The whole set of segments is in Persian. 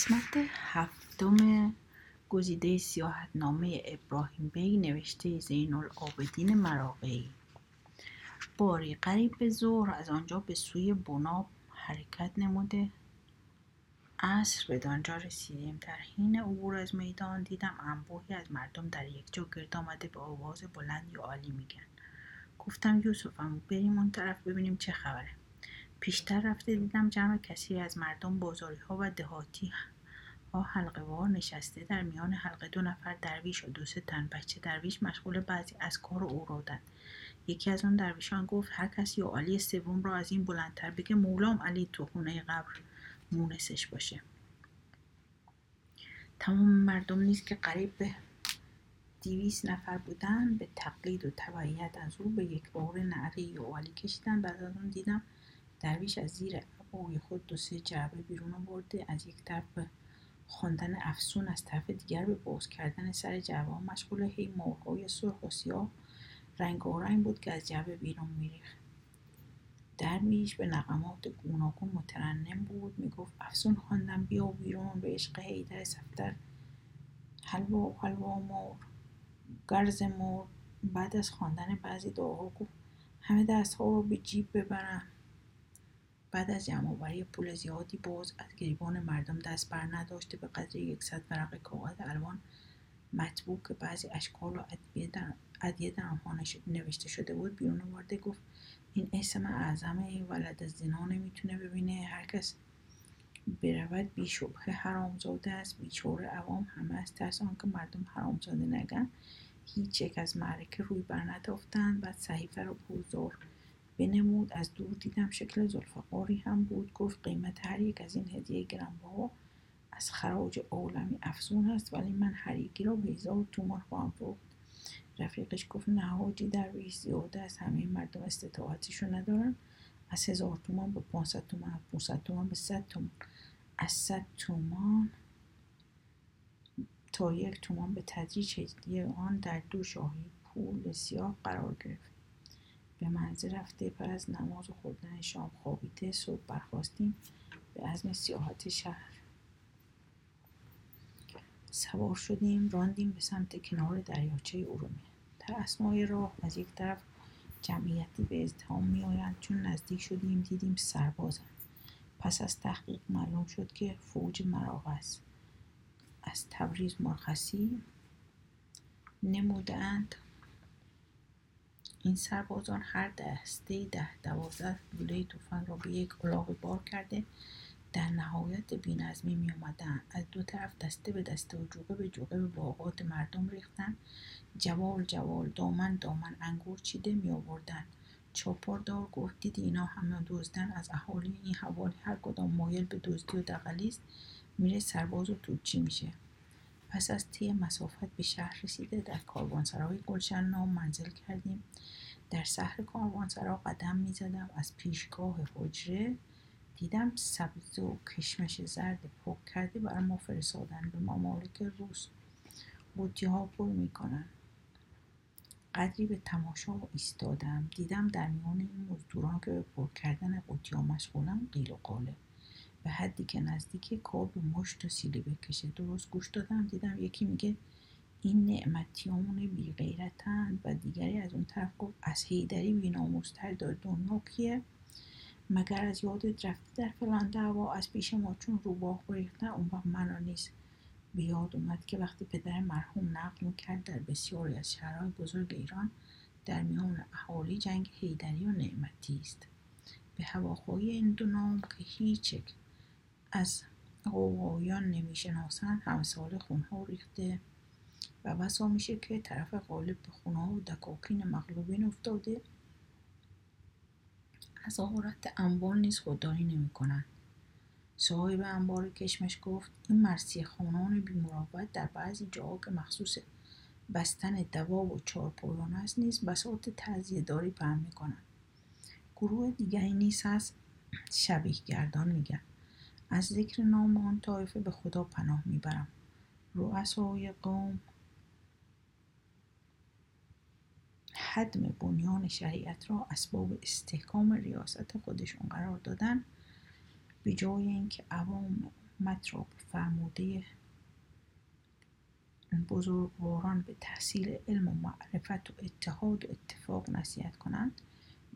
قسمت هفتم گزیده نامه ابراهیم بی نوشته زین العابدین مراقعی. باری قریب به ظهر از آنجا به سوی بناب حرکت نموده. عصر به دانجا رسیدیم. در حین عبور از میدان دیدم انبوهی از مردم در یک جا گرد آمده به آواز بلندی و عالی میگن. گفتم یوسفم بریم اون طرف ببینیم چه خبره. پیشتر رفته دیدم جمع کسی از مردم بازاری ها و دهاتی ها حلقه وار نشسته در میان حلقه دو نفر درویش و دو سه تن. بچه درویش مشغول بعضی از کار او رودن یکی از اون درویشان گفت هر کسی و علی سوم را از این بلندتر بگه مولام علی تو خونه قبر مونسش باشه. تمام مردم نیست که قریب به دیویس نفر بودن به تقلید و تبعیت از او به یک بار نعره و علی کشیدن. بعد از دیدم درویش از زیر عبای خود دو سه جعبه بیرون آورده از یک طرف خواندن افسون از طرف دیگر به باز کردن سر جعبه مشغول هی مرغهای سرخ و سیاه رنگ بود که از جعبه بیرون میریخت. درویش به نقمات گوناگون مترنم بود. می‌گفت افسون خواندم بیا بیرون به عشق حیدر سفتر حلوا و حلوا مور گرز مور بعد از خواندن بعضی دعاها گفت همه دستها رو به جیب ببرم بعد از جمعآوری پول زیادی باز از گریبان مردم دست بر نداشته به قدر یکصد ورق کاغذ الوان مطبوع که بعضی اشکال و ادیه در آنها نوشته شده بود بیرون آورده گفت این اسم اعظمه ولد از زنا نمی‌تونه ببینه هر کس برود بی شبه حرامزاده است بیچاره عوام همه از ترس آنکه مردم حرامزاده نگن هیچ یک از معرکه روی بر نتافتند بعد صحیفه را پوزار بنمود. از دور دیدم شکل زلفقاری هم بود. گفت قیمت هر یک از این هدیه گرانبها از خراج عالمی افزون است ولی من هر یکی را به هزار تومان خواهم فروخت. رفیقش گفت نه حاجی در زیاده از همه مردم استطاعتشو ندارن. از هزار تومان به 500 تومان از 500 تومان به 100 تومان. از 100 تومان تا یک تومان به تدریج هدیه آن در دو شاهی پول سیاه قرار گرفت. به منزل رفته پر از نماز و خوردن شام خوابیده صبح برخواستیم به عزم سیاحت شهر. سوار شدیم راندیم به سمت کنار دریاچه ارومیه. در اسنای راه از یک طرف جمعیتی به ازدهام میآیند چون نزدیک شدیم دیدیم سربازند پس از تحقیق معلوم شد که فوج است. از تبریز مرخصی نمودند این سربازان هر دسته ده دوازده لوله تفنگ را به یک الاغ بار کرده در نهایت بینظمی می از دو طرف دسته به دسته و جوقه به جوقه به باغات مردم ریختن جوال جوال دامن دامن انگور چیده می آوردن چاپاردار گفت دیدی اینا همه دزدن از اهالی این حوالی هر کدام مایل به دزدی و دقلیست میره سرباز و توچی میشه. پس از طی مسافت به شهر رسیده در کاروانسرای گلشن نام منزل کردیم. در شهر کاروانسرا قدم می‌زدم. از پیشگاه حجره دیدم سبز و کشمش زرد پک کرده برای ما فرستادن به ممالک روس. بودی ها پر می‌کنن. قدری به تماشا ایستادم. دیدم در میان این مزدوران که به پر کردن قوطی ها مشغولن قیل و قاله. به حدی که نزدیک کار به مشت و سیلی بکشه. درست گوش دادم دیدم یکی میگه این نعمتیامون بی غیرتن و دیگری از اون طرف گفت از هیدری بی ناموستر دار دنیا کیه؟ مگر از یادت رفته در فلان دعوا از پیش ما چون روباه بریختن؟ اون وقت مرا نیست. به یاد اومد که وقتی پدر مرحوم نقل می‌کرد در بسیاری از شهرهای بزرگ ایران در میان اهالی جنگ هیدری و نعمتی است. به هواخواهی این دو نام که هیچ از قوایان نمی‌شناسند همسال خونها ریخته و بسا میشه که طرف غالب به خونه و دکاکین مغلوبین افتاده. از آورت انبار نیز خودداری نمی‌کنند صاحب انبار کشمش گفت این مرسی خانان بیمراقبت در بعضی جاها که مخصوص بستن دواب و چارپایان است نیز بساط تعذیه داری پهم می‌کنند گروه دیگری نیز هست شبیه گردان میگن. از ذکر نام آن طایفه به خدا پناه می‌برم. رؤسای قوم. حدم بنیان شریعت را اسباب استحکام ریاست خودشون قرار دادن. به جای اینکه عوام حکومت را به فرموده بزرگواران به تحصیل علم و معرفت و اتحاد و اتفاق نصیحت کنند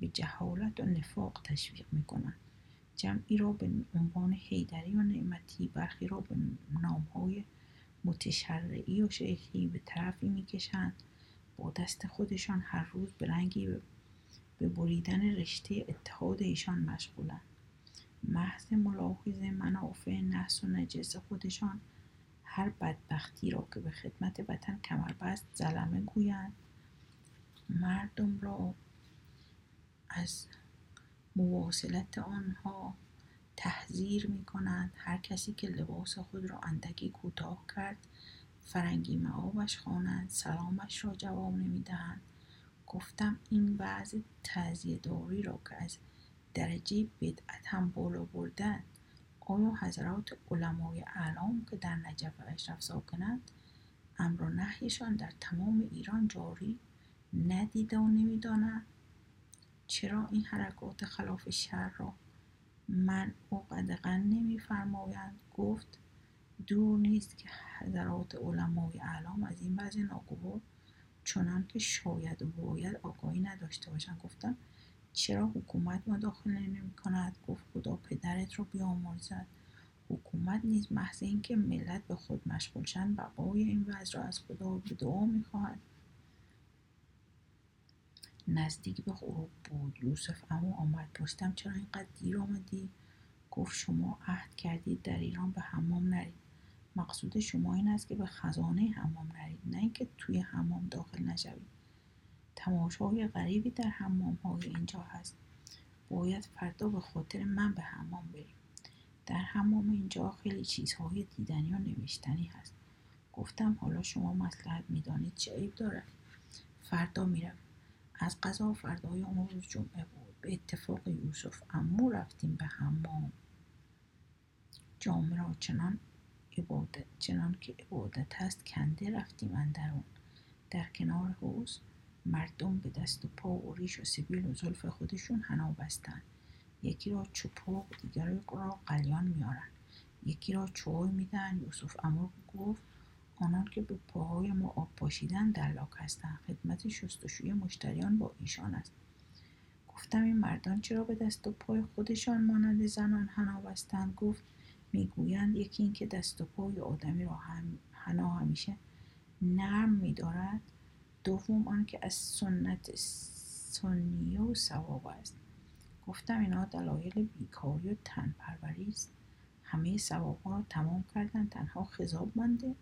به جهالت و نفاق تشویق می کنند جمعی را به عنوان حیدری و نعمتی برخی را به نامهای متشرعی و شیخی به طرفی می‌کشند با دست خودشان هر روز به رنگی به بریدن رشته اتحاد ایشان مشغولند محض ملاحظه منافع نحس و نجس خودشان هر بدبختی را که به خدمت وطن کمربست زلمه گویند. مردم را از مواصلت آنها تحذیر می کنند هر کسی که لباس خود را اندکی کوتاه کرد فرنگی معابش خوانند سلامش را جواب نمی‌دهند. گفتم این وضع تزیه داری را که از درجه بدعت هم بالا بردن آیا حضرات علمای اعلام که در نجف و اشرف ساکنند امر و نهیشان در تمام ایران جاری ندیده و نمی‌دانند؟ چرا این حرکات خلاف شر را من و قدغن نمیفرمایند؟ گفت دور نیست که حضرات علمای اعلام از این وضع ناگوار چنان که شاید و باید آگاهی نداشته باشند. گفتم چرا حکومت مداخله نمی کند گفت خدا پدرت رو بیامرزد. حکومت نیز محض اینکه ملت به خود مشغول شند بقای این وضع را از خدا به دعا می‌خواهد. نزدیک به غروب بود. یوسف اما آمد پرسیدم چرا اینقدر دیر آمدی؟ گفت شما عهد کردید در ایران به حمام نرید. مقصود شما این است که به خزانه حمام نرید نه اینکه توی حمام داخل نشوید. تماشای غریبی در حمام های اینجا هست. باید فردا به خاطر من به حمام بریم. در حمام اینجا خیلی چیزهای دیدنی و نوشتنی هست. گفتم حالا شما مسلحت می‌دانید چه عیب دارد. فردا می‌رویم. از قضا فردای اون روز جمعه بود. به اتفاق یوسف امو رفتیم به حمام. جامعه را چنان عبادت چنان که عبادت هست کنده رفتیم اندرون. در کنار حوز مردم به دست و پا و ریش و سبیل و زلف خودشون حنا بستن. یکی را چپاق دیگر را قلیان میارن. یکی را چوهای میدن. یوسف امر گفت آنان که به پاهای ما آب پاشیدن در لاک هستند خدمت شستشوی مشتریان با ایشان است. گفتم این مردان چرا به دست و پای خودشان مانند زنان حنا گفت می‌گویند یکی اینکه دست و پای آدمی را هم حنا همیشه نرم میدارد دوم آنکه از سنت سنیه و ثواب است. گفتم اینا دلایل بیکاری و تنپروری است. همه ثوابها تمام کردن تنها خضاب مانده.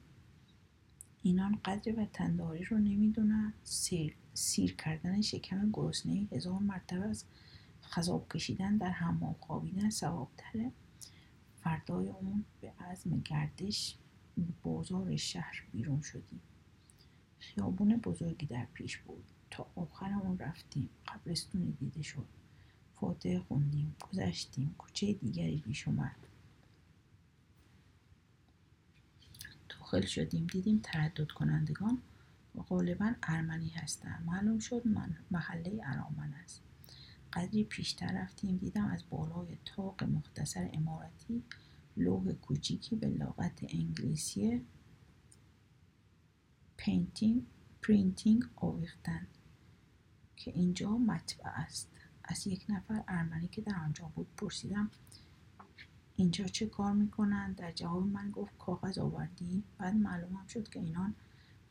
اینان قدر و تنداری رو نمی‌دونن. سیر, سیر کردن شکم گرسنه هزار مرتبه از خذاب کشیدن در حمام خوابیدن تره فردای اون به عزم گردش بازار شهر بیرون شدیم. خیابون بزرگی در پیش بود. تا آخر اون رفتیم. قبرستونی دیده شد. فاتحه خوندیم گذشتیم. کوچه دیگری پیش اومد. داخل شدیم. دیدیم تردد کنندگان غالبا ارمنی هستند معلوم شد من محله ارامن است. قدری پیشتر رفتیم دیدم از بالای تاق مختصر امارتی لوح کوچیکی به لغت انگلیسی painting printing آویختن که اینجا مطبع است. از یک نفر ارمنی که در آنجا بود پرسیدم اینجا چه کار می‌کنند در جواب من گفت کاغذ آوردی. بعد معلومم شد که اینان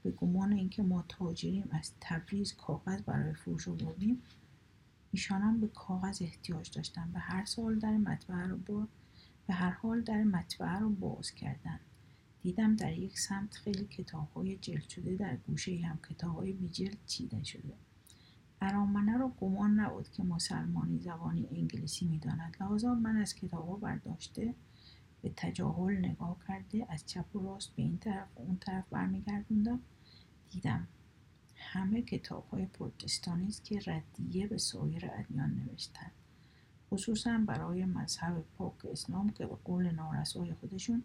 به گمان اینکه ما تاجریم از تبریز کاغذ برای فروش آوردیم. ایشانم به کاغذ احتیاج داشتن. به هر سال در مطبعه رو با به هر حال در مطبعه رو باز کردن. دیدم در یک سمت خیلی کتاب های جلد شده در گوشه هم کتاب های بی جلد چیده شده. ارامنه رو گمان نبود که مسلمانی زبانی انگلیسی می‌داند. لحاظا من از کتاب برداشته به تجاهل نگاه کرده از چپ و راست به این طرف و اون طرف برمیگردوندم. دیدم همه کتاب های پروتستانی است که ردیه به سایر ادیان نوشتند. خصوصا برای مذهب پاک اسلام که به قول نارسای خودشون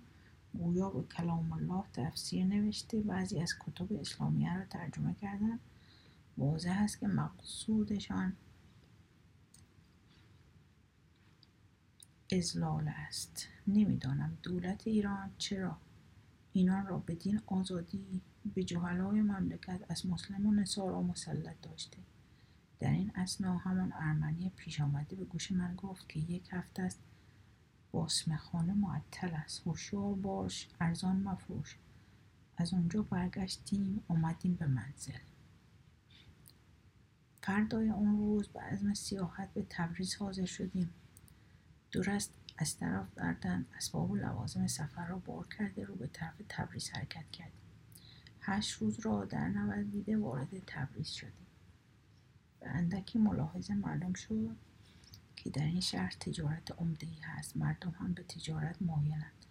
گویا به کلام الله تفسیر نوشته بعضی از کتب اسلامیه را ترجمه کردن واضح است که مقصودشان ازلال است. نمی‌دانم دولت ایران چرا اینان را بدین آزادی به جهلای مملکت از مسلم و نصارا مسلط داشته. در این اسنا همان ارمنی پیش آمده به گوش من گفت که یک هفته است باسم خانه معطل است. هوشیار باش ارزان مفروش. از اونجا برگشتیم آمدیم به منزل. فردای اون روز به عزم سیاحت به تبریز حاضر شدیم. درست از طرف بردن اسباب و لوازم سفر را بار کرده رو به طرف تبریز حرکت کردیم. هشت روز را در نوردیده وارد تبریز شدیم. به اندکی ملاحظه معلوم شد که در این شهر تجارت عمده ای هست. مردم هم به تجارت مایلند.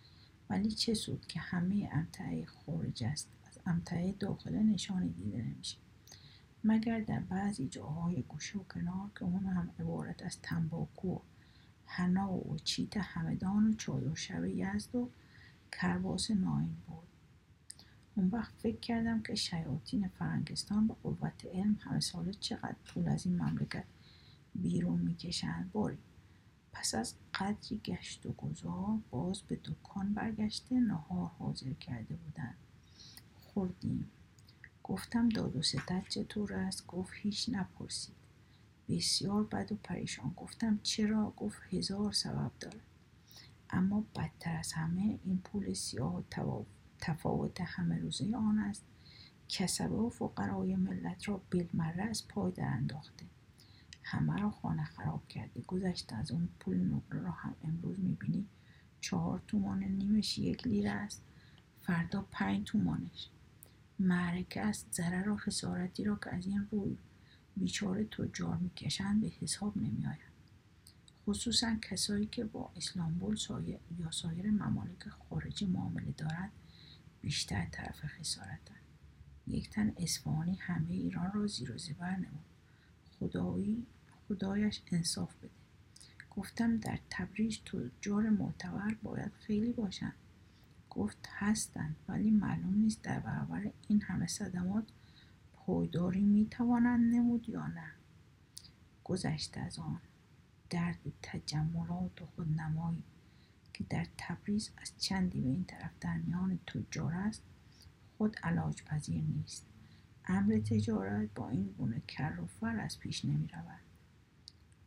ولی چه سود که همه امتعه خارج است. از امتعه داخل نشانی دیده نمیشه. مگر در بعضی جاهای گوشه و کنار که اون هم عبارت از تنباکو حنا و چیت همدان و چای و شب یزد و کرباس ناین بود. اون وقت فکر کردم که شیاطین فرنگستان به قوت علم همه ساله چقدر پول از این مملکت بیرون می‌کشند. باری. پس از قدری گشت و گذار باز به دکان برگشته نهار حاضر کرده بودند. خوردیم. گفتم داد و ستد چطور است؟ گفت هیچ نپرسید. بسیار بد و پریشان. گفتم چرا؟ گفت هزار سبب دارد. اما بدتر از همه این پول سیاه و تفاوت همه روزه آن است کسبه و فقرای ملت را بالمره از پای در انداخته. همه را خانه خراب کرده گذشته از اون پول را هم امروز می‌بینی. چهار تومان نیمش یک لیر است. فردا پنج تومانش. معرکه است ضرر و خسارتی را که از این روی بیچاره تجار می‌کشند به حساب نمیآید خصوصا کسایی که با اسلامبول یا سایر ممالک خارجی معامله دارند بیشتر طرف خسارتند. یک تن اصفهانی همه ایران را زیر و زبر نمود. خدایی خدایش انصاف بده. گفتم در تبریج تجار معتبر باید خیلی باشند. گفت هستند ولی معلوم نیست در برابر این همه صدمات پایداری می‌توانند نمود یا نه. گذشته از آن درد تجملات و خودنمایی که در تبریز از چندی به این طرف در میان تجار است خود علاج پذیر نیست. امر تجارت با این گونه کر و فر از پیش نمی رود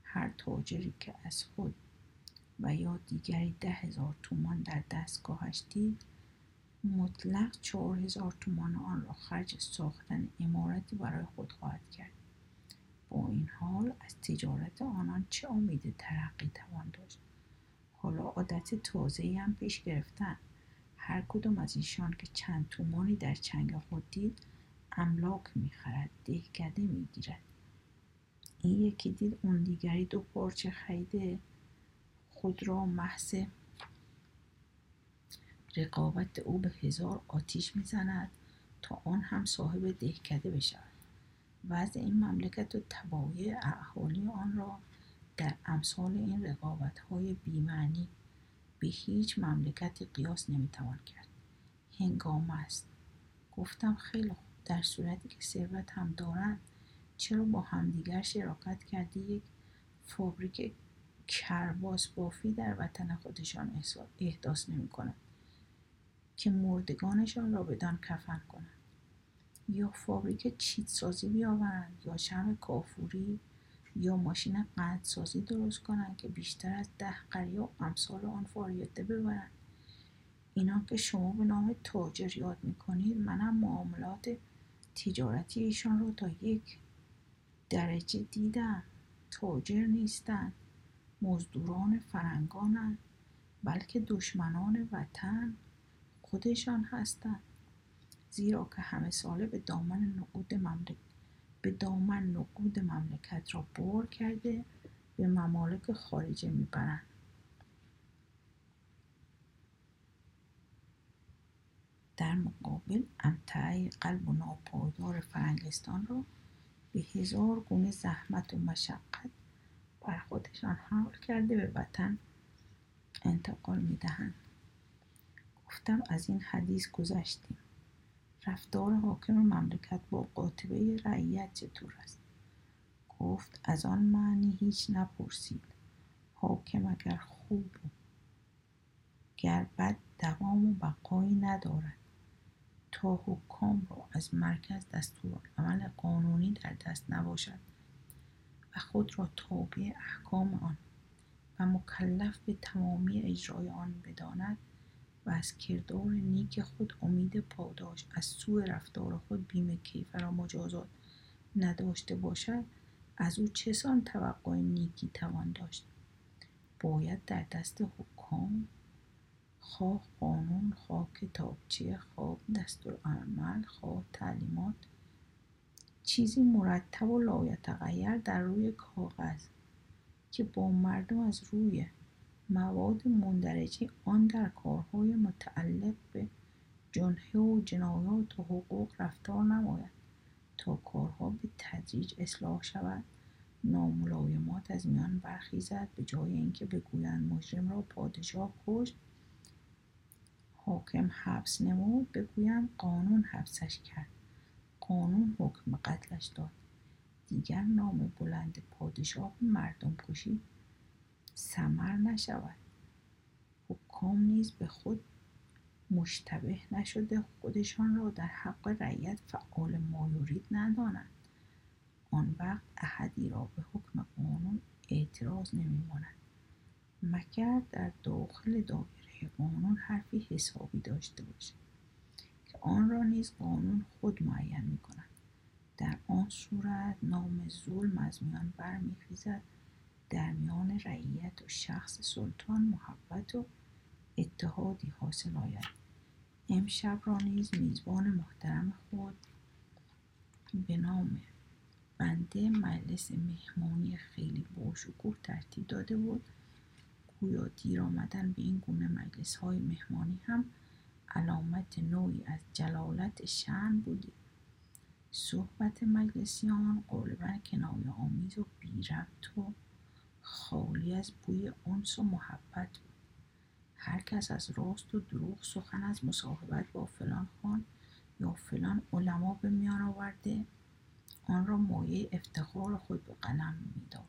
هر تاجری که از خود و یا دیگری ده هزار تومان در دستگاهش دید مطلق چهار هزار تومان آن را خرج ساختن امارتی برای خود خواهد کرد. با این حال از تجارت آنان چه امید ترقی توان داشت؟ حالا عادت تازه هم پیش گرفتن. هر کدام از ایشان که چند تومانی در چنگ خود دید املاک می‌خرد دهکده می‌گیرد. این یکی دید اون دیگری دو پارچه خریده. خود را محض رقابت او به هزار آتیش می‌زند تا آن هم صاحب دهکده بشود. وضع این مملکت و تبایی اهالی آن را در امثال این رقابت های بیمعنی به هیچ مملکتی قیاس نمی‌توان کرد. هنگام است. گفتم خیلی خوب. در صورتی که ثروت هم دارند چرا با همدیگر شراکت کرده یک فابریک کرباس بافی در وطن خودشان احداث نمی کنند که مردگانشان را بدان کفن کنند. یا فابریک چیت سازی بیاورند یا شم کافوری یا ماشین سازی درست کنند که بیشتر از ده قریه و امثال آن فاریده ببرند. اینا که شما به نام تاجر یاد می‌کنید منم معاملات تجارتی ایشان را تا یک درجه دیدم. تاجر نیستند. مزدوران فرنگانند بلکه دشمنان وطن خودشان هستند. زیرا که همه ساله به دامن نقود مملکت به دامن نقود مملکت را بار کرده به ممالک خارجه می‌برند. در مقابل امتعه قلب و ناپایدار فرنگستان را به هزار گونه زحمت و مشقت بر خودشان حمل کرده به وطن انتقال می‌دهند. گفتم از این حدیث گذشتیم. رفتار حاکم مملکت با قاطبه رعیت چطور است؟ گفت از آن معنی هیچ نپرسید. حاکم اگر خوب گر بد دوام و بقایی ندارد. تا حکام را از مرکز عمل قانونی در دست نباشد. و خود را تابع احکام آن و مکلف به تمامی اجرای آن بداند و از کردار نیک خود امید پاداش از سوء رفتار خود بیم کیف را مجازات نداشته باشد از او چسان توقع نیکی توان داشت؟ باید در دست حکام خواه قانون خواه کتابچه خواه دستورالعمل خواه تعلیمات چیزی مرتب و لایتغیر در روی کاغذ که با مردم از روی مواد مندرجه آن در کارهای متعلق به جنحه و جنایات و حقوق رفتار نماید تا کارها به تدریج اصلاح شود. ناملایمات از میان برخیزد به جای اینکه بگویند مجرم را پادشاه کشت حاکم حبس نمود بگویند قانون حبسش کرد. قانون حکم قتلش داد. دیگر نام بلند پادشاه مردم کشی سمر نشود. حکام نیز به خود مشتبه نشده. خودشان را در حق رعیت فعال مایورید ندانند. آن وقت احدی را به حکم قانون اعتراض نمیماند. مگر در داخل دایره قانون حرفی حسابی داشته باشد؟ آن را نیز قانون خود معین می کند در آن صورت نام ظلم از میان برمیخیزد. در میان رعیت و شخص سلطان محبت و اتحادی حاصل آید. امشب را نیز میزبان محترم خود به نام بنده مجلس مهمانی خیلی باشکوه ترتیب داده بود. گویا دیر آمدن به این گونه مجلس های مهمانی هم علامت نوعی از جلالت شن بودی صحبت مجلسیان غالبا کنایه آمیز و بی و خالی از بوی انس و محبت بود. هر کس از راست و دروغ سخن از مصاحبت با فلان خان یا فلان علما به میان آورده آن را مایه افتخار خود به قلم می‌داد.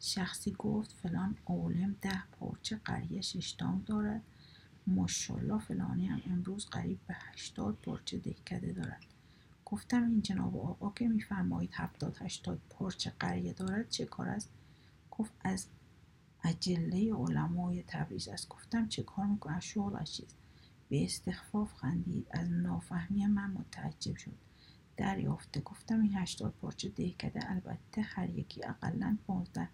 شخصی گفت فلان عالم ده پارچه قریه ششتام دارد. ماشاءالله فلانی هم امروز قریب به هشتاد پارچه دهکده دارد. گفتم این جناب آقا که میفرمایید هفتاد هشتاد پارچه قریه دارد چه کار است؟ گفت از اجله علمای تبریز است. گفتم چه کار می‌کنه شغلش چیز. به استخفاف خندید. از نافهمی من متعجب شد. دریافته. گفتم این هشتاد پارچه دهکده. البته هر یکی اقلا پانزده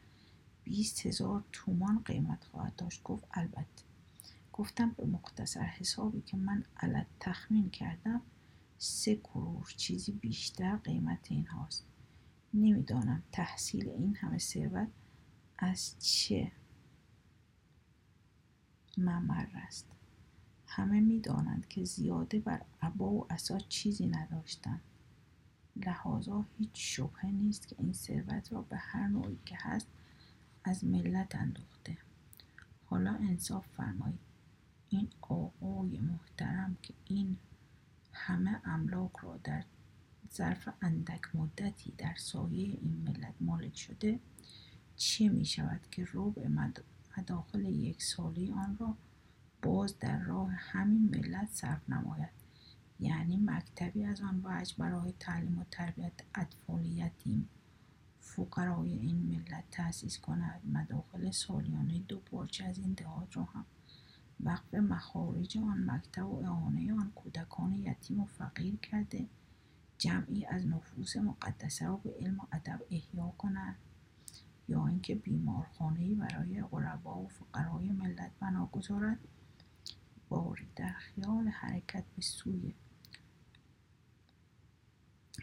بیست هزار تومان قیمت خواهد داشت. گفت البته. گفتم به مختصر حسابی که من علت تخمین کردم سه کرور چیزی بیشتر قیمت این هاست. نمی‌دانم تحصیل این همه ثروت از چه ممر است. همه می‌دانند که زیاده بر عبا و اسا چیزی نداشتند. لحاظا هیچ شبهه نیست که این ثروت را به هر نوعی که هست از ملت اندوخته حالا انصاف فرمایید. این آقای محترم که این همه املاک را در ظرف اندک مدتی در سایه این ملت مالک شده چه می شود که ربع مداخل یک سالی آن را باز در راه همین ملت صرف نماید؟ یعنی مکتبی از آن وجه برای تعلیم و تربیت اطفال یتیم فقرای این ملت تأسیس کند. مداخل سالیانه دو پارچه از این دهات را هم. وقف مخارج آن مکتب و اعانه آن کودکان یتیم و فقیر کرده جمعی از نفوس مقدسه را به علم و ادب احیا کند یا اینکه بیمارخانهای برای غربا و فقرای ملت بنا گذارد باری در خیال حرکت به سوی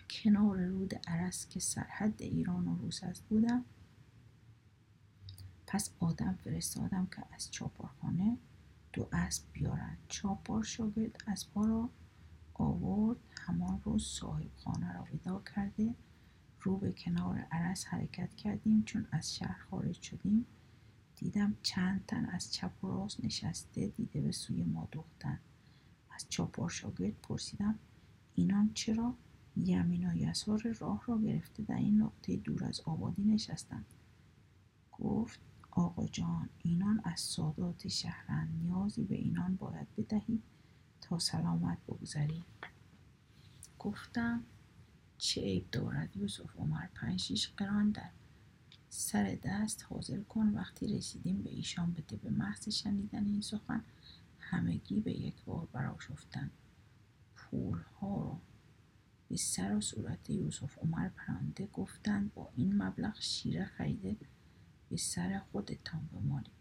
کنار رود عرس که سرحد ایران و روس بودم پس آدم فرستادم که از چاپارخانه دو اسب بیارند چاپار شاگرد اسبها را آورد همان روز صاحب خانه را ودا کرده رو به کنار عرس حرکت کردیم. چون از شهر خارج شدیم دیدم چند تن از چپ و راست نشسته دیده به سوی ما دوختن. از چاپار شاگرد پرسیدم اینان چرا یمین و یسار راه را گرفته در این نقطه دور از آبادی نشستند گفت آقا جان اینان از سادات شهرند نیازی به اینان باید بدهی تا سلامت بگذری. گفتم چه عیب دارد یوسف عمر پنج شیش قران در سر دست حاضر کن وقتی رسیدیم به ایشان بده به محض شنیدن این سخن همگی به یک بار براشفتند پولها را به سر و صورت یوسف عمر پرانده گفتند با این مبلغ شیره خریده به سر خودتان بمالید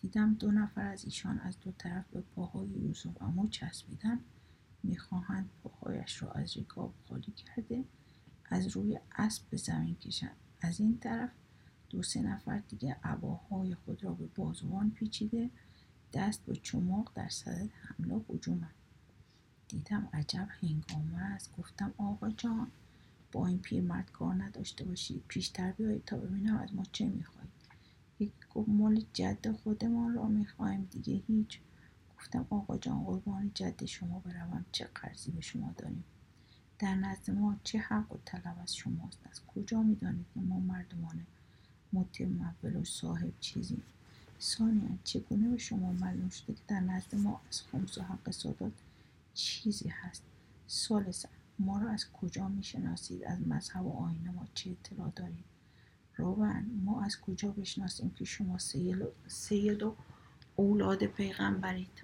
دیدم دو نفر از ایشان از دو طرف به پاهای یوسف امو چسبیدن. می‌خواهند پاهایش را از رکاب خالی کرده از روی اسب به زمین کشند. از این طرف دو سه نفر دیگه عباهای خود را به بازوان پیچیده دست به چماق در صدد حمله هجومند. دیدم عجب هنگامه است. گفتم آقا جان با این پیرمرد کار نداشته باشید. پیشتر بیایید تا ببینم از ما چه می‌خواهید. گفت مال جد خودمان را می‌خواهیم دیگه. هیچ. گفتم آقا جان قربان جد شما بروم. چه قرضی به شما داریم در نزد ما چه حق و طلب از شماست؟ از کجا می‌دانید که ما مردمان متمول و صاحب چیزیم؟ ثانیا چگونه به شما معلوم شده که در نزد ما از خمس و حق سادات چیزی هست؟ ثالثا ما را از کجا می‌شناسید؟ از مذهب و آین ما چه اطلاع دارید؟ رابعا ما از کجا بشناسیم که شما سید و اولاد پیغمبرید؟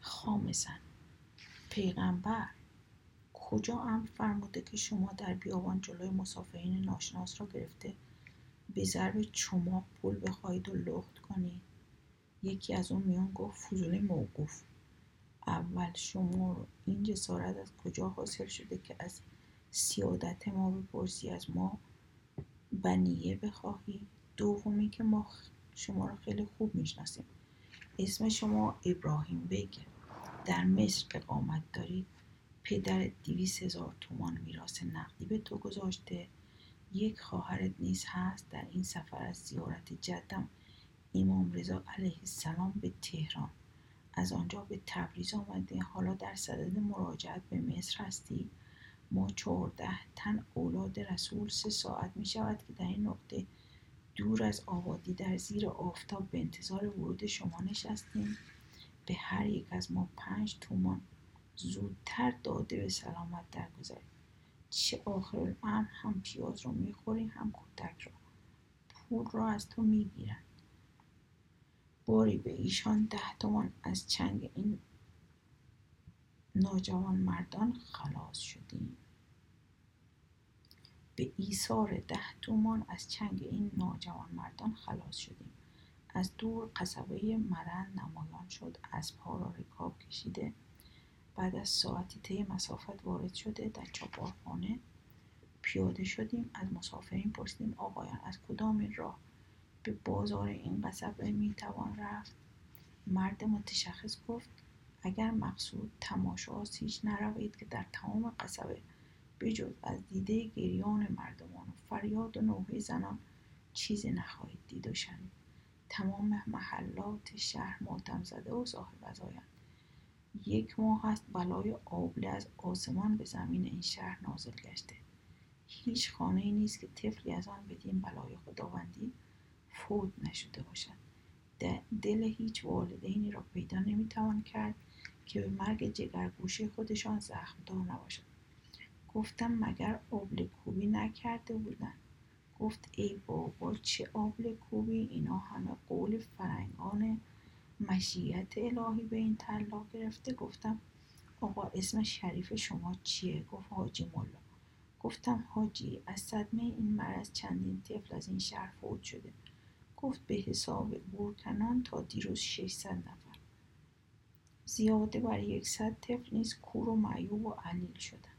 خامسا پیغمبر کجا هم فرموده که شما در بیابان جلوی مسافرین ناشناس را گرفته به ضرب چماق پول بخواهید و لخت کنید؟ یکی از اون میان گفت فضول موقوف. اول شما رو این جسارت از کجا حاصل شده که از سیادت ما بپرسی از ما بنیه بخواهی. دومی که ما شما را خیلی خوب می‌شناسیم. اسم شما ابراهیم بگه. در مصر اقامت دارید. پدر دیویس هزار تومان میراث نقدی به تو گذاشته. یک خواهرت نیز هست. در این سفر از زیارت جدم امام رضا علیه السلام به تهران. از آنجا به تبریز آمده حالا در صدد مراجعت به مصر هستی؟ ما چهارده تن اولاد رسول سه ساعت می شود که در این نقطه دور از آبادی در زیر آفتاب به انتظار ورود شما نشستیم. به هر یک از ما پنج تومان زودتر داده به سلامت درگذاریم. چه آخر الامر هم پیاز رو می‌خوری هم کودک را پول را از تو می‌گیرن باری به ایشان ده تومان از چنگ این ناجوان مردان خلاص شدیم. به ایثار ده تومان از چنگ این ناجوان مردان خلاص شدیم. از دور قصبه مرند نمایان شد پا را رکاب کشیده. بعد از ساعتی طی مسافت وارد شده در چاپارخانه پیاده شدیم از مسافرین پرسیدیم آقایان از کدام این راه؟ به بازار این قصبه می‌توان رفت؟ مرد متشخص گفت اگر مقصود تماشاست هیچ نروید که در تمام قصبه بجز از دیده گریان مردمان و فریاد و نوحه زنان چیزی نخواهید دید و شنید. تمام محلات شهر ماتم زده و صاحب ازایند. یک ماه است بلای آبله از آسمان به زمین این شهر نازل گشته. هیچ خانه ای نیست که طفلی از آن بدین بلای خداوندی فوت نشده باشد. دل هیچ والدینی را پیدا نمی‌توان کرد که به مرگ جگرگوشه خودشان زخمدار نباشد. گفتم مگر آبله کوبی نکرده بودن؟ گفت ای بابا چه آبله کوبی اینا همه قول فرنگان مشیت الهی به این طلا گرفته. گفتم آقا اسم شریف شما چیه؟ گفت حاجی ملا. گفتم حاجی از صدمه این مرض چندین طفل از این شهر فوت شده. گفت به حساب بورکنان تا دیروز 600 نفر زیاده بر یکصد طفل نیز کور و معیوب و علیل شدن.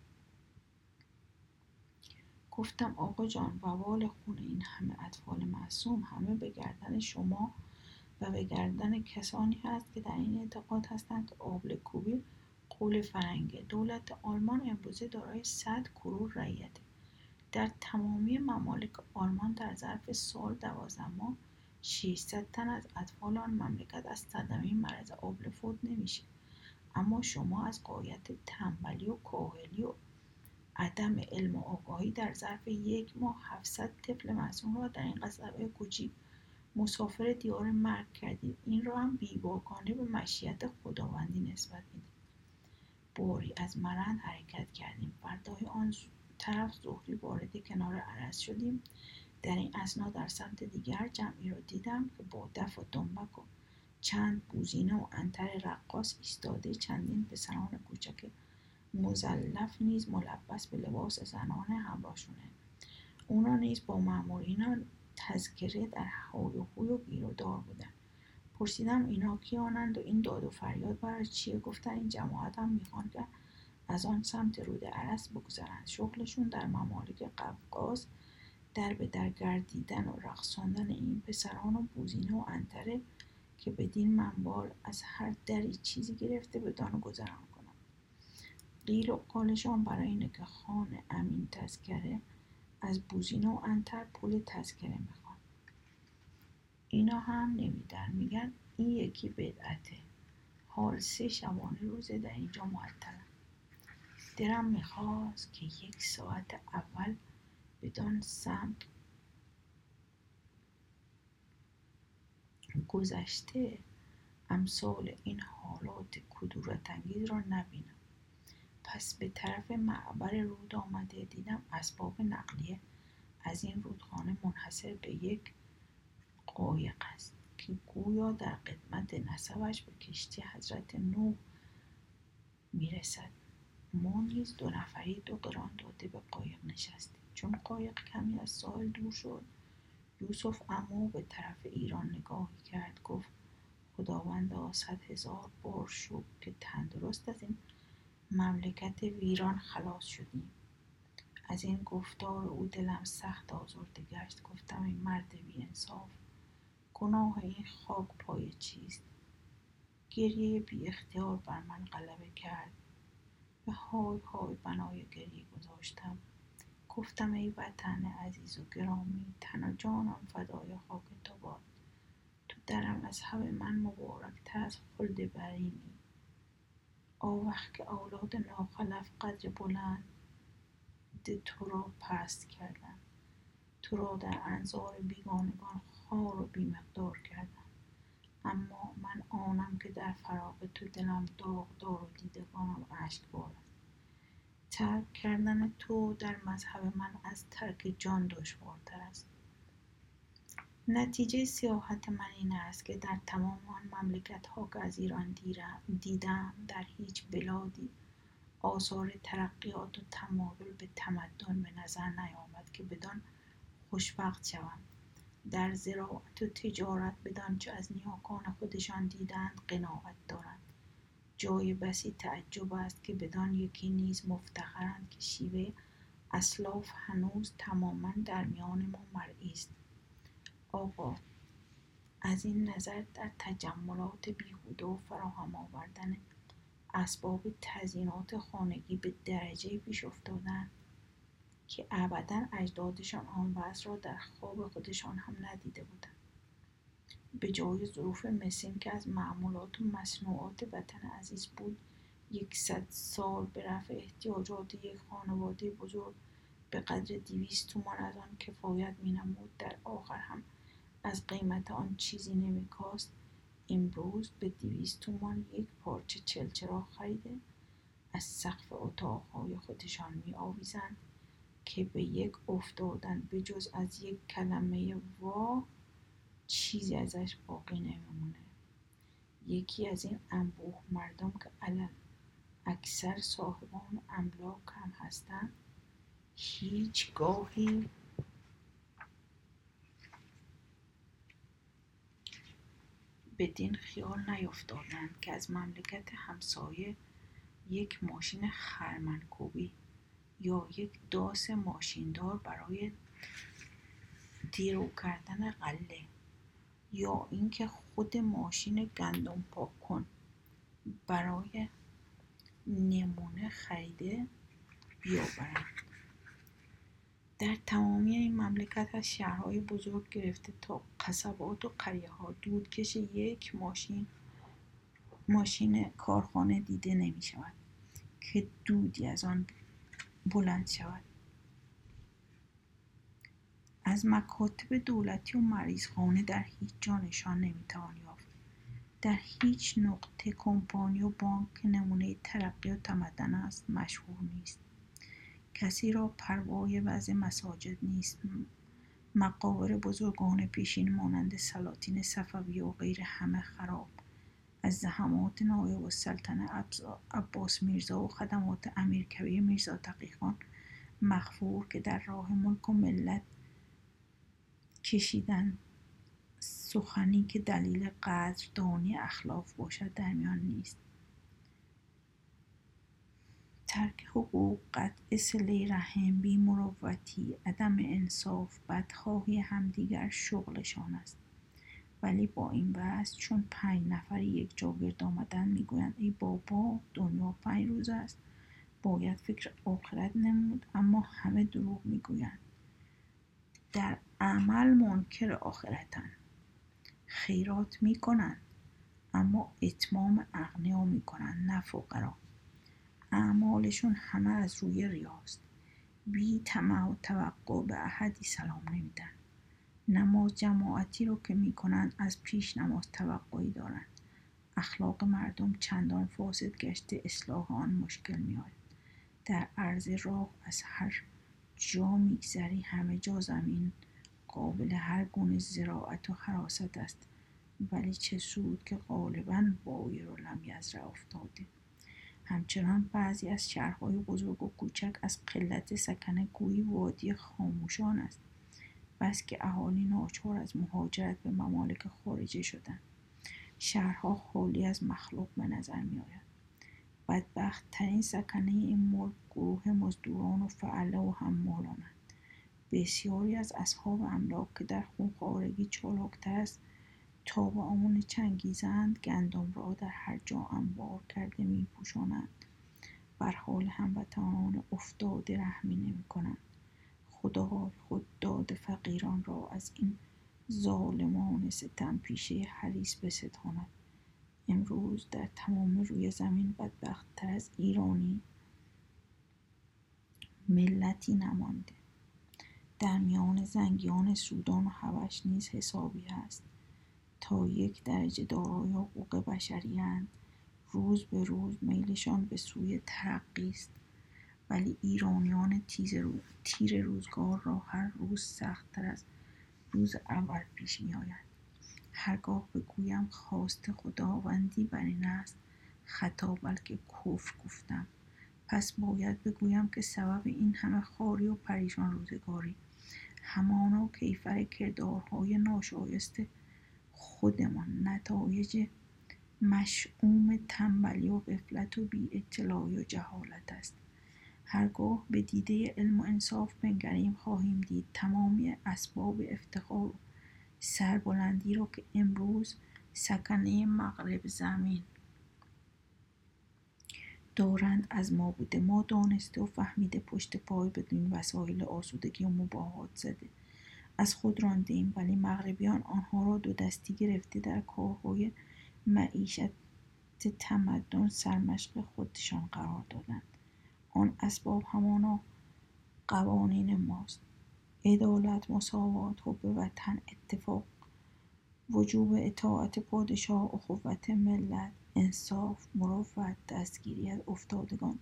گفتم آقا جان ووال خون این همه اطفال معصوم همه به گردن شما و به گردن کسانی هست که در این اعتقاد هستند که آبل کوبی قول فرنگه. دولت آلمان امروزه دارای صد کرور رعیته. در تمامی ممالک آلمان در ظرف سال دوازده ماه 600 تن از اطفال آن مملکت از صدمه مرض آبله فوت نمیشه. اما شما از قایت تنبلی و کاهلی و عدم علم و آگاهی در ظرف یک ماه 700 طفل معصوم را در این قصبه کوچیک مسافر دیار مرگ کردید. این را هم بیباکانه به مشیت خداوندی نسبت می‌دید باری از مرند حرکت کردیم. فردای آن طرف ظهری وارد کنار عرض شدیم. در این اسنا در سمت دیگر جمعی را دیدم که با دف و دنبک و چند بوزینه و انتر رقاص ایستاده چندین پسران کوچک مزلف نیز ملبس به لباس زنانه همراهشونه. اونا نیز با مامورینان تذکره در های و خوی و گیر و دار بودن. پرسیدم اینا کیانند و این داد و فریاد برای چیه؟ گفتن این جماعت هم می‌خوان که از آن سمت رود عرس بگذرند. شغلشون در ممالک قفقاز در به در گردیدن و رقصاندن این پسران و بوزینه و انتره که بدین منبال از هر دری چیزی گرفته به دان گذران کنم. قیل و قالشان برای اینه که خان امین تذکره از بوزینه و انتر پول تذکره می‌خوان. اینا هم نمیدن. میگن این یکی بدعته. حال سه شبانه روزه در اینجا معطلم درم می‌خواست که یک ساعت اول بدان سمت. گذشته امثال این حالات کدورت انگیز را نبینم. پس به طرف معبر رود آمده دیدم اسباب نقلیه از این رودخانه منحصر به یک قایق است که گویا در قدمت نسبش به کشتی حضرت نوح می‌رسد. ما نیز دو نفری دو قران داده به قایق نشستیم. چون قایق کمی از ساحل دور شد. یوسف امو به طرف ایران نگاهی کرد گفت خداوندا صد هزار بار شکر که تندرست از این مملکت ویران خلاص شدیم. از این گفتار او دلم سخت آزرده گشت. گفتم این مرد بی انصاف گناه این خاک پای چیست؟ گریه بی اختیار بر من غلبه کرد. به های های بنای گریه گذاشتم. گفتم ای وطن عزیز و گرامی تن و جانم فدای خاک تو باد. تو درم از همه من مبارکتر از خلد بریمی. آوخ که اولاد ناخلف قدر بلند تو را پست کردم. تو را در انظار بیگانگان خار و بیمقدار کردم. اما من آنم که در فراغ تو دلم داغدار و دیدگانم اشک بارد. ترک کردن تو در مذهب من از ترک جان دشوارتر است. نتیجه سیاحت من این است که در تمام آن مملکت ها که از ایران دیدم در هیچ بلادی آثار ترقیات و تمایل به تمدن به نظر نیامد که بدان خوشبخت شوم. در زراعت و تجارت بدانچه از نیاکان خودشان دیدند قناعت دارند. جای بسی تعجب است که بدان یکی نیز مفتخرند که شیوه اسلاف هنوز تماما در میان ما مرئی است. آقا از این نظر در تجملات بیهوده و فراهم آوردن اسباب تزیینات خانگی به درجه پیش افتادن که ابدا اجدادشان آن وضع را در خواب خودشان هم ندیده بودند. به جای ظروف مسین که از معمولات و مصنوعات وطن عزیز بود یکصد سال به رفع احتیاجات یک خانواده بزرگ به قدر دویست تومان از آن کفایت مینمود. در آخر هم از قیمت آن چیزی نمیکاست امروز به دویست تومان یک پارچه چلچراغ خریده از سقف اتاقهای خودشان می آویزند که به یک افتادن به جز از یک کلمه وا چیزی ازش باقی نمیمونه. یکی از این انبوه مردم که علل اکثر صاحبان املاک هم هستند هیچ گاهی بدین خیال نیفتادند که از مملکت همسایه یک ماشین خرمنکوبی یا یک داس ماشیندار برای دیرو کردن قله. یا اینکه خود ماشین گندم پاک کن. برای نمونه خریده بیاورند در تمامی این مملکت از شهرهای بزرگ گرفته تا قصبات و قریه ها دودکش یک ماشین ماشین کارخانه دیده نمی شود که دودی از آن بلند شود. از مکاتب دولتی و مریضخانه در هیچ جا نشان نمی‌توان یافت. در هیچ نقطه کمپانی و بانک نمونه ترقی و تمدن است مشهور نیست. کسی را پروای وضع مساجد نیست. مقابر بزرگان پیشین مانند سلاطین صفوی و غیر همه خراب. از زحمات نایب السلطنه عباس میرزا و خدمات امیر کبیر میرزا تقیخان مخفور که در راه ملک و ملت کشیدن سخنی که دلیل قدردانی اخلاف باشد در میان نیست. ترک حقوق قطع سله رحم مروتی عدم انصاف بدخواهی همدیگر شغلشان است. ولی با این وضع چون پنج نفر یک جا گرد آمدن می‌گویند ای بابا دنیا پنج روز است. باید فکر آخرت نمود. اما همه دروغ می‌گویند. در عمل منکر آخرتن. خیرات می‌کنند اما اتمام اغنیا می‌کنند نه فقرا. اعمالشون همه از روی ریاست بی طمع و توقع به احدی سلام نمیدن. نماز جماعتی رو که می‌کنند از پیش نماز توقعی دارند اخلاق مردم چندان فاسد گشته اصلاح آن مشکل میآید. در عرض راه از هر جا میگذری همه جا زمین قابل هر گونه زراعت و حراست است. ولی چه سود که غالبا بایر و یزرع افتاده. همچنان بعضی از شهرهای بزرگ و کوچک از قلت سکنه گویی وادی خاموشان است. بس که اهالی ناچار از مهاجرت به ممالک خارجه شدند. شهرها خالی از مخلوق به نظر می آید بدبخت ترین سکنه این ملک گروه مزدوران و فعله و حمالانند بسیاری از اصحاب املاک که در خونخوارگی چالاکتر است تا به آن چنگیزند گندم را در هر جا انبار کرده می پوشانند بر حال هموطنان افتاده رحمی نمی کنند خدا خود داد فقیران را از این ظالمان ستم پیشه حریص بستاند. امروز در تمام روی زمین بدبختتر از ایرانی ملتی نمانده. در میان زنگیان سودان و حبش نیز حسابی هست. تا یک درجه دارای حقوق بشریاند روز به روز میلشان به سوی ترقی است. ولی ایرانیان تیر روزگار را هر روز سختتر از روز اول پیش می آید. هرگاه بگویم خواست خداوندی بر این است خطا بلکه کفر گفتم. پس باید بگویم که سبب این همه خاری و پریشان روزگاری همانا کیفر کردارهای ناشایسته خودمان. نتایج مشعوم تنبلی و غفلت و بی اطلاعی و جهالت است. هرگاه به دیده علم و انصاف بنگریم خواهیم دید تمامی اسباب افتخار و سربلندی رو که امروز سکنه مغرب زمین دارند از ما بوده. ما دانسته و فهمیده پشت پای بدون وسایل آسودگی و مباهات زده. از خود رانده ایم ولی مغربیان آنها را دو دستی گرفته در کارهای معیشت تمدن سرمشق خودشان قرار دادند. آن اسباب همانا قوانین ماست. عدالت مساوات حب وطن اتفاق وجوب اطاعت پادشاه اخوت ملت. انصاف مروت دستگیری از افتادگان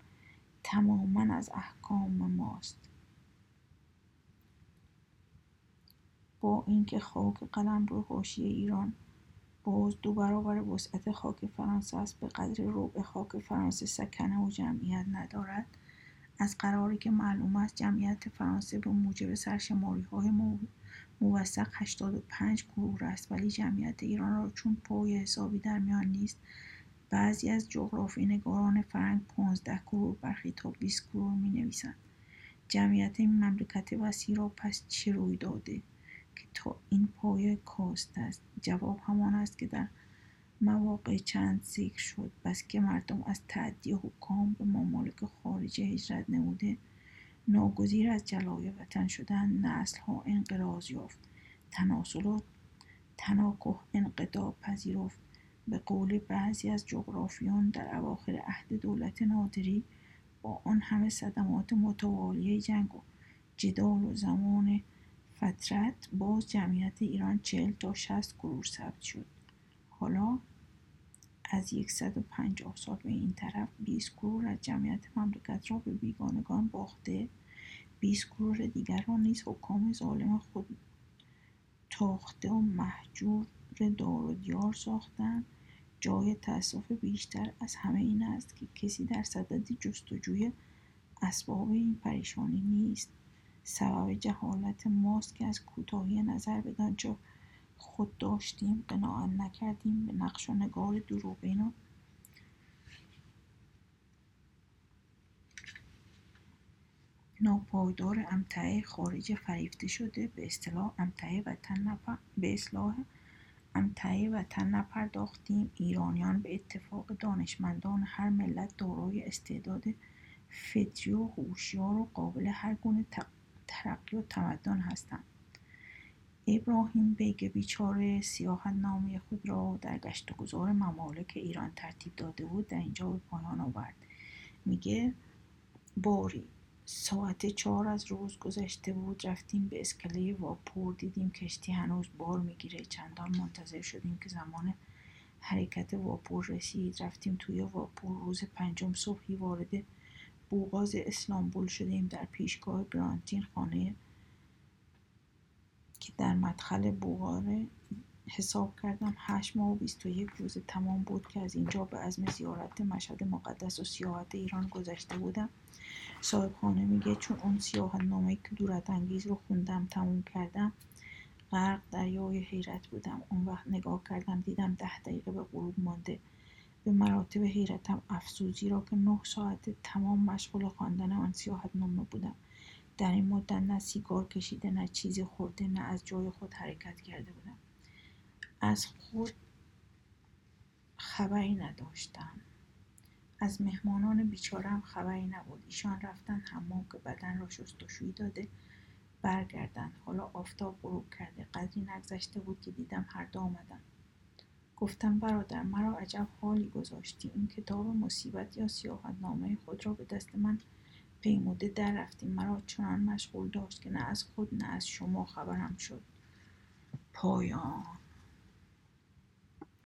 تماما از احکام ماست. با اینکه خاک قلمرو حاشیه ایران باز دو برابر وسعت خاک فرانسه است به قدر ربع خاک فرانسه سکنه و جمعیت ندارد از قراری که معلوم است جمعیت فرانسه به موجب سرشماری های موثق 85 کرور است ولی جمعیت ایران را چون پای حسابی در میان نیست بعضی از جغرافی نگاران فرنگ 15 کرور برخی تا 20 کرور می نویسند جمعیت این مملکت وسیع را پس چه روی داده که تا این پایه کاست است؟ جواب همان است که در مواقع چند ذکر شد بس که مردم از تعدی حکام به ممالک خارجه هجرت نموده ناگزیر از جلای وطن شدن نسل ها انقراض یافت. تناسل و تناکه انقطاع پذیرفت به قول بعضی از جغرافیان در اواخر عهد دولت نادری با آن همه صدمات متوالی جنگ و جدال و زمان فترت باز جمعیت ایران چهل تا شست گروه ثبت شد. حالا از یکصد و پنجاه سال به این طرف 20 گروه از جمعیت مملکت را به بیگانگان باخته 20 گروه دیگر را نیز حکام ظالم خود تاخته و محجور دار و دیار ساختند. جای تأسف بیشتر از همه این است که کسی در صدد جستجوی اسباب این پریشانی نیست. سبب جهالت ماست که از کوتاهی نظر بدانچه خود داشتیم قناعت نکردیم به نقش و نگار دروغین و ناپایدار امتعه خارج فریفته شده. به اصطلاح امتعه وطن به اصلاح امتعه وطن نپرداختیم. ایرانیان به اتفاق دانشمندان هر ملت دارای استعداد فطری و هوشیار و قابل هر گونه ترقی و تمدن هستند. ابراهیم بیگ بیچاره سیاحت نامه خود را در گشت و گذار ممالک ایران ترتیب داده بود. در اینجا به پایان آورد. میگه باری ساعت چهار از روز گذشته بود. رفتیم به اسکله واپور. دیدیم کشتی هنوز بار می‌گیره. چندان منتظر شدیم که زمان حرکت واپور رسید. رفتیم توی واپور. روز پنجم صبحی وارد بوغاز اسلامبول شدیم. در پیشگاه گرانتین خانه که در مدخل بوغاره حساب کردم هشت ماه و بیست و یک روز تمام بود که از اینجا به عزم زیارت مشهد مقدس و سیاحت ایران گذشته بودم. صاحب خانه میگه چون اون سیاحت نامه که دورت انگیز رو خوندم تموم کردم غرق دریای حیرت بودم. اون وقت نگاه کردم دیدم ده دقیقه به غروب مانده. به مراتب حیرتم افسوزی را که نه ساعت تمام مشغول خواندن آن سیاحت نامه بودم. در این مدت نه سیگار کشیده نه چیزی خورده نه از جای خود حرکت کرده بودم. از خود خبری نداشتم. از مهمانان بیچارم خبری نبود. ایشان رفتن حمام که بدن را شستشویی داده برگردند حالا آفتاب غروب کرده. قدری نگذشته بود که دیدم هر دو آمدن. گفتم برادر مرا عجب حالی گذاشتی. این کتاب مصیبت یا سیاحت نامه خود را به دست من پیموده در رفتیم مرا چنان مشغول داشت که نه از خود نه از شما خبرم شد. پایان.